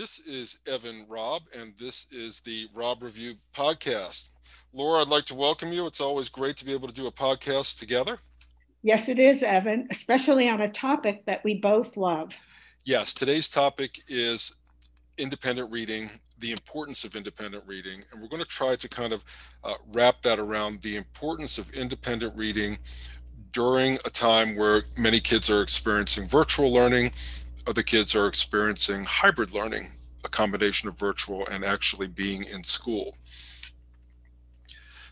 This is Evan Robb, and this is the Robb Review podcast. Laura, I'd like to welcome you. It's always great to be able to do a podcast together. Yes, it is, Evan, especially on a topic that we both love. Yes, today's topic is independent reading, the importance of independent reading, and we're going to try to kind of uh, wrap that around the importance of independent reading during a time where many kids are experiencing virtual learning other kids are experiencing hybrid learning, a combination of virtual and actually being in school.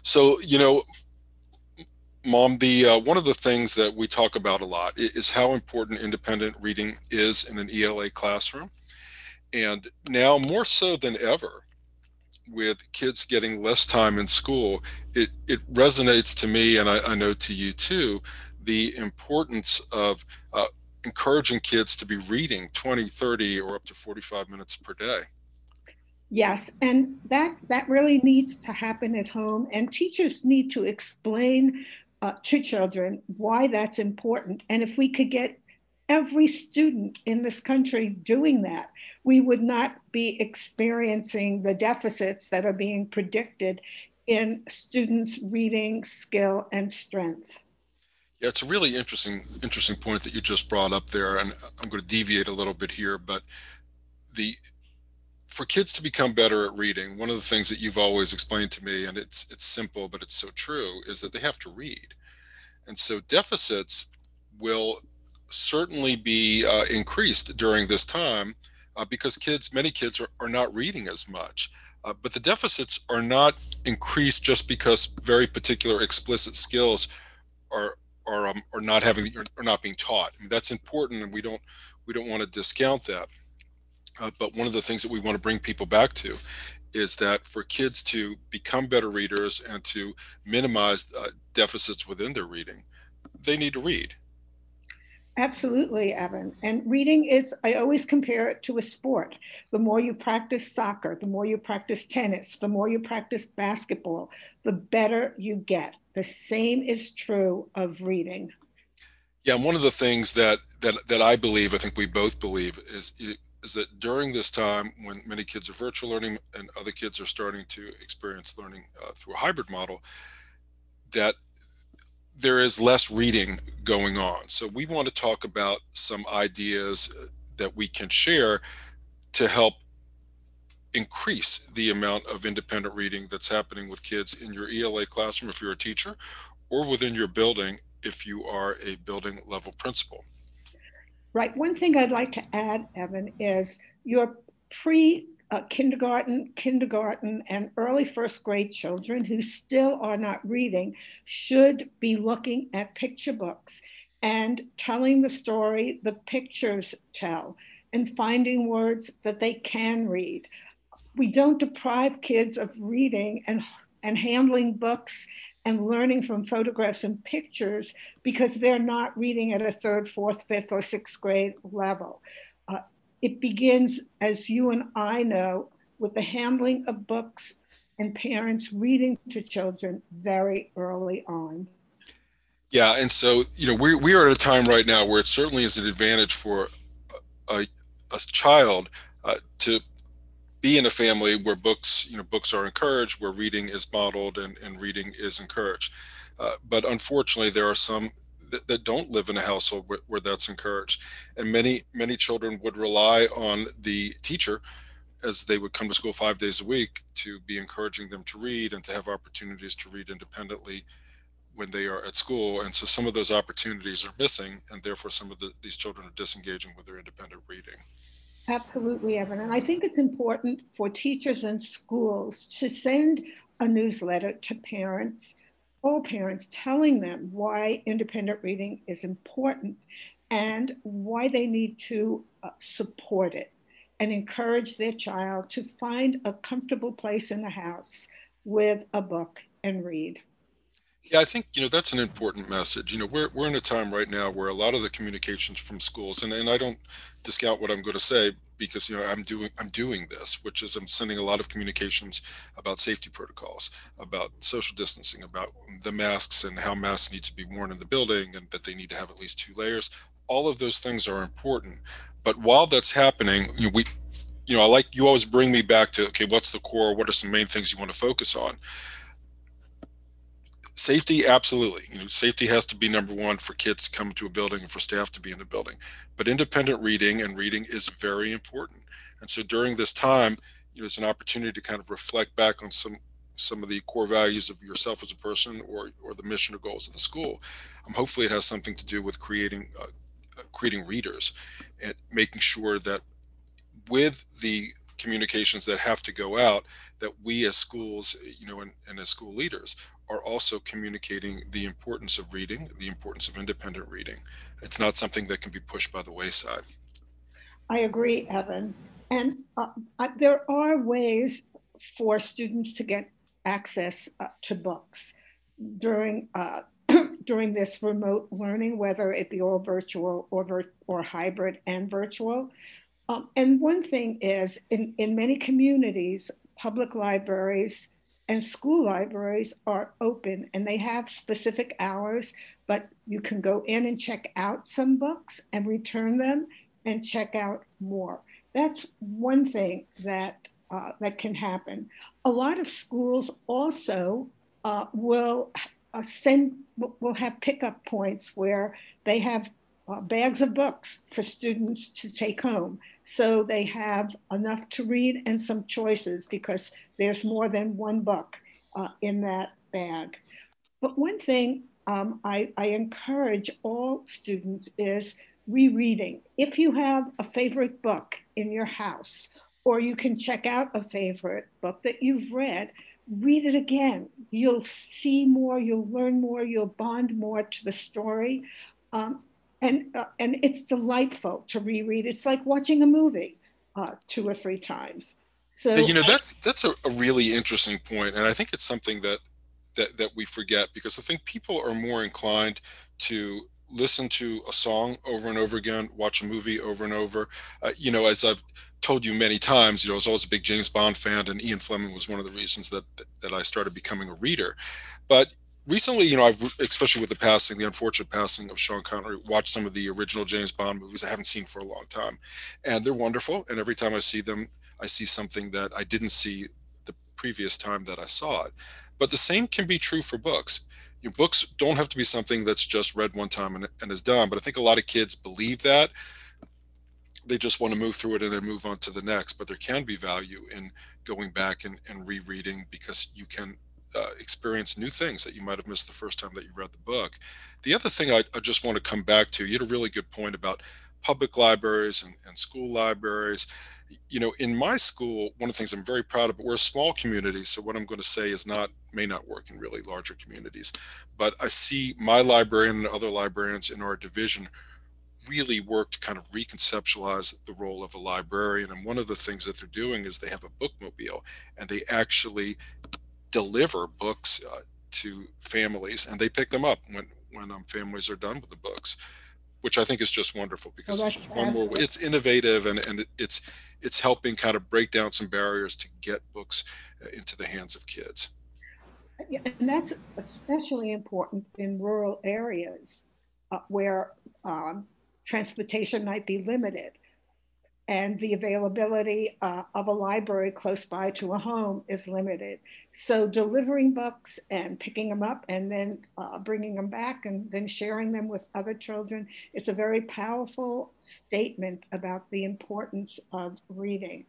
So, you know, mom, the uh, one of the things that we talk about a lot is how important independent reading is in an ELA classroom. And now more so than ever, with kids getting less time in school, it, it resonates to me, and I, I know to you too, the importance of uh, encouraging kids to be reading 20 30 or up to 45 minutes per day. Yes and that that really needs to happen at home and teachers need to explain uh, to children why that's important and if we could get every student in this country doing that we would not be experiencing the deficits that are being predicted in students reading skill and strength yeah, it's a really interesting interesting point that you just brought up there, and I'm going to deviate a little bit here, but the for kids to become better at reading, one of the things that you've always explained to me, and it's it's simple but it's so true, is that they have to read, and so deficits will certainly be uh, increased during this time uh, because kids, many kids are, are not reading as much. Uh, but the deficits are not increased just because very particular explicit skills are are um, are not having are not being taught. I mean, that's important, and we don't we don't want to discount that. Uh, but one of the things that we want to bring people back to is that for kids to become better readers and to minimize uh, deficits within their reading, they need to read. Absolutely, Evan. And reading is, I always compare it to a sport. The more you practice soccer, the more you practice tennis, the more you practice basketball, the better you get. The same is true of reading. Yeah, and one of the things that that that I believe, I think we both believe, is is that during this time when many kids are virtual learning and other kids are starting to experience learning uh, through a hybrid model, that there is less reading going on. So we want to talk about some ideas that we can share to help increase the amount of independent reading that's happening with kids in your ELA classroom if you're a teacher or within your building if you are a building level principal. Right. One thing I'd like to add, Evan, is your pre uh, kindergarten, kindergarten, and early first grade children who still are not reading should be looking at picture books and telling the story the pictures tell and finding words that they can read we don't deprive kids of reading and, and handling books and learning from photographs and pictures because they're not reading at a third, fourth, fifth, or sixth grade level. Uh, it begins, as you and I know, with the handling of books and parents reading to children very early on. Yeah, and so you know we we are at a time right now where it certainly is an advantage for a, a child uh, to be in a family where books, you know, books are encouraged, where reading is modeled and, and reading is encouraged. Uh, but unfortunately, there are some that, that don't live in a household where, where, that's encouraged, and many many children would rely on the teacher as they would come to school five days a week to be encouraging them to read and to have opportunities to read independently when they are at school. And so some of those opportunities are missing and therefore some of the, these children are disengaging with their independent reading. Absolutely, Evan. And I think it's important for teachers and schools to send a newsletter to parents, all parents, telling them why independent reading is important and why they need to uh, support it and encourage their child to find a comfortable place in the house with a book and read. Yeah, I think you know that's an important message. You know, we're we're in a time right now where a lot of the communications from schools, and, and I don't discount what I'm going to say because you know I'm doing I'm doing this, which is I'm sending a lot of communications about safety protocols, about social distancing, about the masks and how masks need to be worn in the building, and that they need to have at least two layers. All of those things are important, but while that's happening, you know, we you know, I like you always bring me back to okay, what's the core? What are some main things you want to focus on? Safety, absolutely. You know, safety has to be number one for kids to come to a building and for staff to be in the building. But independent reading and reading is very important. And so during this time, you know, it's an opportunity to kind of reflect back on some some of the core values of yourself as a person or or the mission or goals of the school. Um, hopefully, it has something to do with creating uh, uh creating readers and making sure that with the communications that have to go out that we as schools you know and, and, as school leaders are also communicating the importance of reading the importance of independent reading. It's not something that can be pushed by the wayside. I agree evan. And uh, there are ways for students to get access uh, to books during uh, during this remote learning, whether it be all virtual or vir- or hybrid and virtual. Um, and one thing is, in, in many communities, public libraries and school libraries are open and they have specific hours, but you can go in and check out some books and return them and check out more. That's one thing that uh, that can happen. A lot of schools also uh, will uh, send will have pickup points where they have uh, bags of books for students to take home. So they have enough to read and some choices because there's more than one book uh, in that bag. But one thing um, I, I encourage all students is rereading. If you have a favorite book in your house, or you can check out a favorite book that you've read, read it again. You'll see more, you'll learn more, you'll bond more to the story. Um, and uh, and it's delightful to reread. It's like watching a movie uh, two or three times. So you know that's that's a, a, really interesting point, and I think it's something that that that we forget because I think people are more inclined to listen to a song over and over again, watch a movie over and over. Uh, you know, as I've told you many times, you know, I was always a big James Bond fan, and Ian Fleming was one of the reasons that that I started becoming a reader. But recently, you know, I've especially with the passing, the unfortunate passing of Sean Connery, watched some of the original James Bond movies I haven't seen for a long time, and they're wonderful. And every time I see them, I see something that I didn't see the previous time that I saw it. But the same can be true for books. You know, books don't have to be something that's just read one time and, and is done. But I think a lot of kids believe that they just want to move through it and then move on to the next. But there can be value in going back and, and rereading because you can uh, experience new things that you might have missed the first time that you read the book. The other thing I, I, just want to come back to, you had a really good point about public libraries and, and, school libraries. You know, in my school, one of the things I'm very proud of, but we're a small community, so what I'm going to say is not may not work in really larger communities. But I see my librarian and other librarians in our division really work to kind of reconceptualize the role of a librarian. And one of the things that they're doing is they have a bookmobile and they actually deliver books uh, to families and they pick them up when when um, families are done with the books which i think is just wonderful because it's one more it's innovative and, and it's it's helping kind of break down some barriers to get books uh, into the hands of kids. Yeah, and that's especially important in rural areas uh, where um, transportation might be limited and the availability uh, of a library close by to a home is limited. So delivering books and picking them up and then uh, bringing them back and then sharing them with other children, it's a very powerful statement about the importance of reading.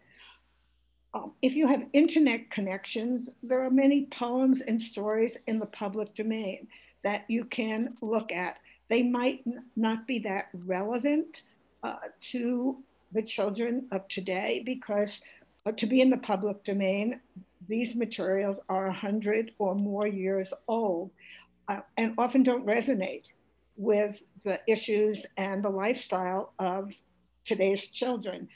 Um, if you have internet connections, there are many poems and stories in the public domain that you can look at. They might not be that relevant uh, to the children of today because uh, to be in the public domain, these materials are 100 or more years old uh, and often don't resonate with the issues and the lifestyle of today's children.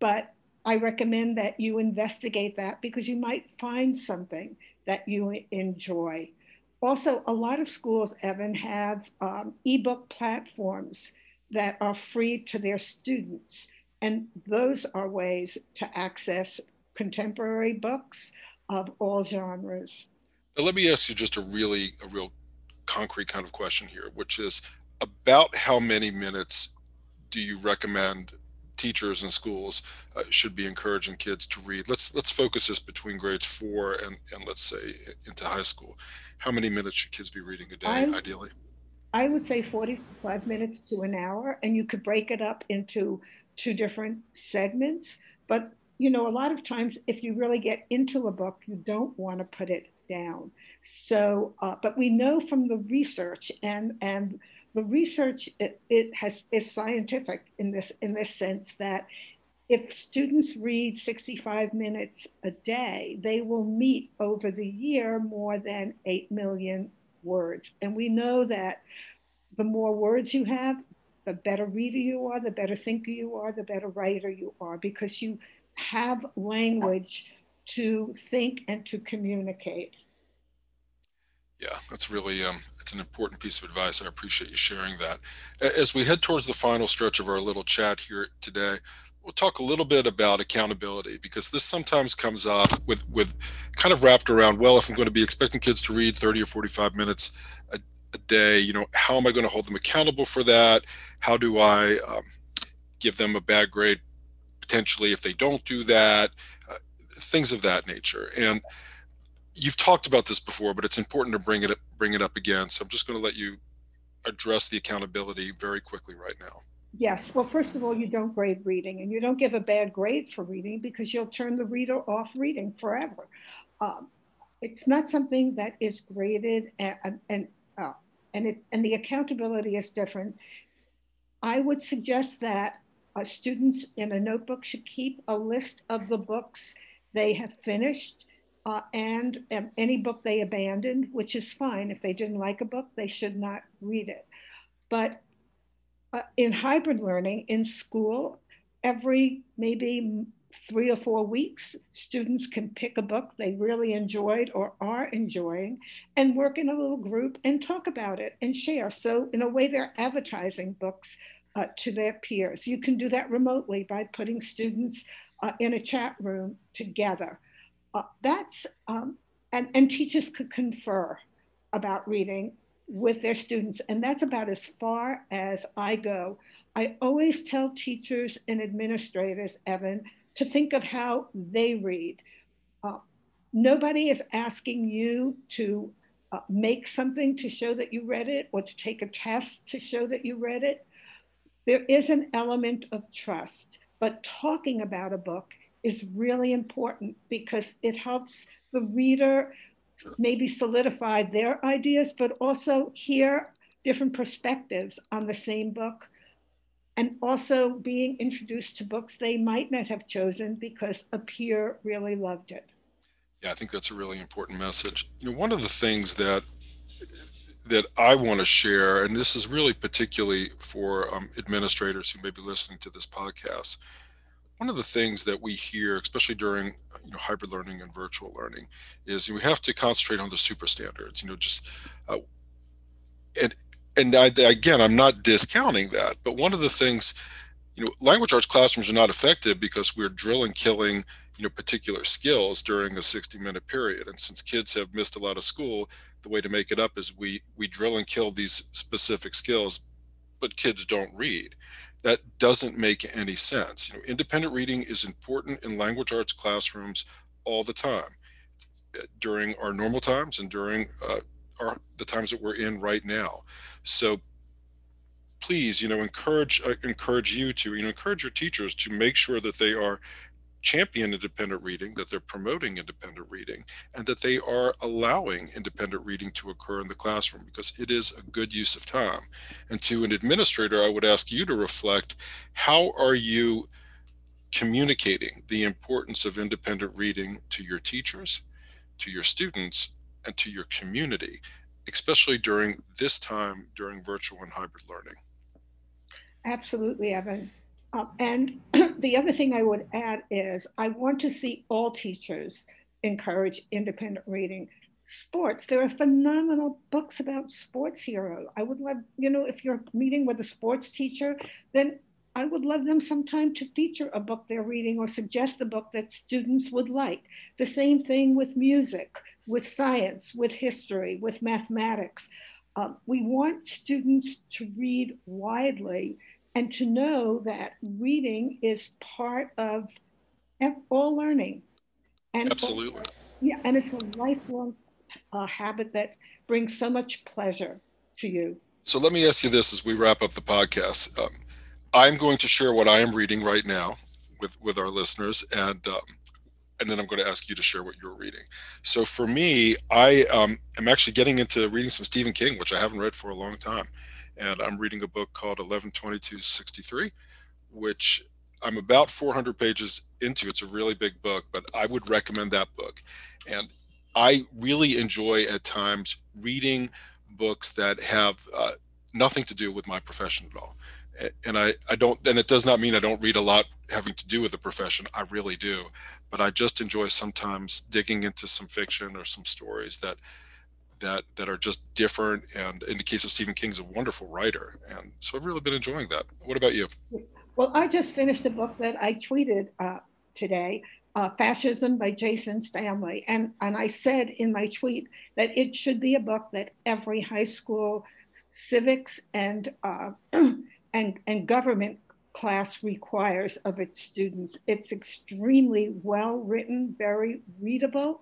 But I recommend that you investigate that because you might find something that you enjoy. Also, a lot of schools, Evan, have um, ebook platforms that are free to their students. And those are ways to access contemporary books of all genres. Now, let me ask you just a really, a real concrete kind of question here, which is about how many minutes do you recommend teachers and schools uh, should be encouraging kids to read. Let's let's focus this between grades four and and let's say into high school. How many minutes should kids be reading a day, I, ideally? I would say 45 minutes to an hour, and you could break it up into two different segments. But you know, a lot of times, if you really get into a book, you don't want to put it down. So, uh, but we know from the research and and the research it, it has is scientific in this in this sense that if students read 65 minutes a day, they will meet over the year more than 8 million words. And we know that the more words you have, the better reader you are, the better thinker you are, the better writer you are, because you have language to think and to communicate. Yeah, that's really um, it's an important piece of advice. I appreciate you sharing that. As we head towards the final stretch of our little chat here today, we'll talk a little bit about accountability because this sometimes comes up with with kind of wrapped around. Well, if I'm going to be expecting kids to read 30 or 45 minutes a, a day, you know, how am I going to hold them accountable for that? How do I um, give them a bad grade potentially if they don't do that? Uh, things of that nature and you've talked about this before, but it's important to bring it up, bring it up again. So I'm just going to let you address the accountability very quickly right now. Yes. Well, first of all, you don't grade reading, and you don't give a bad grade for reading because you'll turn the reader off reading forever. Um, it's not something that is graded, and and uh, and it and the accountability is different. I would suggest that uh, students in a notebook should keep a list of the books they have finished uh, and um, any book they abandoned, which is fine. If they didn't like a book, they should not read it. But uh, in hybrid learning in school, every maybe three or four weeks, students can pick a book they really enjoyed or are enjoying and work in a little group and talk about it and share. So, in a way, they're advertising books uh, to their peers. You can do that remotely by putting students uh, in a chat room together uh, that's um, and, and teachers could confer about reading with their students and that's about as far as i go. I always tell teachers and administrators evan to think of how they read. Uh, nobody is asking you to uh, make something to show that you read it or to take a test to show that you read it. There is an element of trust but talking about a book is really important because it helps the reader maybe solidify their ideas, but also hear different perspectives on the same book. And also being introduced to books they might not have chosen because a peer really loved it. Yeah, I think that's a really important message. You know, one of the things that that I want to share, and this is really particularly for um, administrators who may be listening to this podcast, one of the things that we hear, especially during you know hybrid learning and virtual learning, is we have to concentrate on the super standards. You know, just uh, and and I, again, I'm not discounting that, but one of the things, you know, language arts classrooms are not effective because we're drilling, killing, you know, particular skills during a 60 minute period. And since kids have missed a lot of school, the way to make it up is we we drill and kill these specific skills, but kids don't read that doesn't make any sense. You know, independent reading is important in language arts classrooms all the time during our normal times and during uh, our, the times that we're in right now. So please, you know, encourage uh, encourage you to you know encourage your teachers to make sure that they are champion independent reading, that they're promoting independent reading, and that they are allowing independent reading to occur in the classroom because it is a good use of time. And to an administrator, I would ask you to reflect how are you communicating the importance of independent reading to your teachers, to your students, and to your community, especially during this time during virtual and hybrid learning? Absolutely, Evan. Uh, and the other thing I would add is I want to see all teachers encourage independent reading. Sports, there are phenomenal books about sports heroes. I would love, you know, if you're meeting with a sports teacher, then I would love them sometime to feature a book they're reading or suggest a book that students would like. The same thing with music, with science, with history, with mathematics. Um, we want students to read widely and to know that reading is part of all learning. And Absolutely. yeah, and it's a lifelong uh, habit that brings so much pleasure to you. So let me ask you this as we wrap up the podcast. Um, I'm going to share what I am reading right now with with our listeners, and um, and then I'm going to ask you to share what you're reading. So for me, I um, am actually getting into reading some Stephen King, which I haven't read for a long time, and I'm reading a book called 112263, which I'm about 400 pages into. It's a really big book, but I would recommend that book. And I really enjoy at times reading books that have uh, nothing to do with my profession at all. And I, I don't, and it does not mean I don't read a lot having to do with the profession. I really do. But I just enjoy sometimes digging into some fiction or some stories that that that are just different and in the case of stephen king's a wonderful writer. And so i've really been enjoying that. What about you? Well i just finished a book that i tweeted uh, today uh, fascism by jason stanley. And and i said in my tweet that it should be a book that every high school civics and uh, and and government class requires of its students. It's extremely well written very readable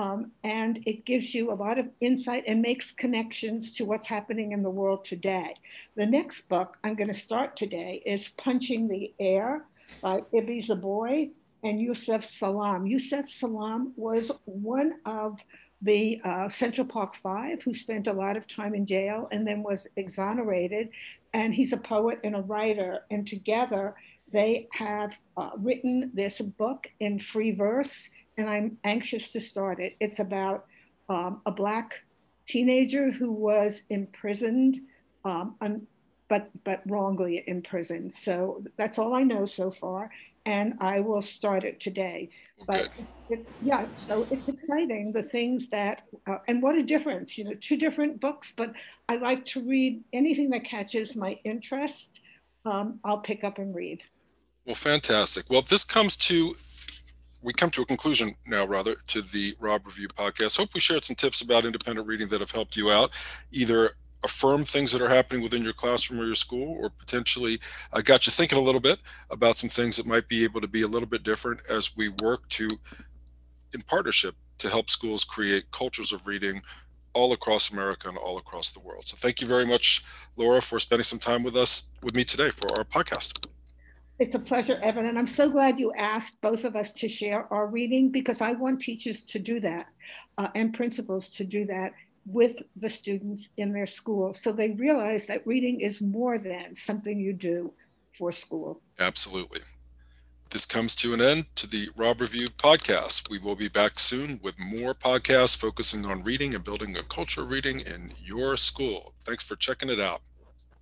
um, and it gives you a lot of insight and makes connections to what's happening in the world today. The next book I'm going to start today is Punching the Air by Ibi Zoboi and Yusef Salaam. Yusef Salaam was one of the uh, Central Park Five who spent a lot of time in jail and then was exonerated. And he's a poet and a writer. And together they have uh, written this book in free verse and I'm anxious to start it. It's about um, a Black teenager who was imprisoned, um, but, but wrongly imprisoned. So that's all I know so far. And I will start it today. But it, yeah, so it's exciting the things that, uh, and what a difference, you know, two different books, but I like to read anything that catches my interest. Um, I'll pick up and read. Well, fantastic. Well, this comes to we come to a conclusion now, rather, to the Robb Review podcast. Hope we shared some tips about independent reading that have helped you out, either affirm things that are happening within your classroom or your school, or potentially uh, got you thinking a little bit about some things that might be able to be a little bit different as we work to, in partnership, to help schools create cultures of reading all across America and all across the world. So thank you very much, Laura, for spending some time with us, with me today for our podcast. It's a pleasure, Evan, and I'm so glad you asked both of us to share our reading because I want teachers to do that uh, and principals to do that with the students in their school so they realize that reading is more than something you do for school. Absolutely. This comes to an end to the Robb Review podcast. We will be back soon with more podcasts focusing on reading and building a culture of reading in your school. Thanks for checking it out.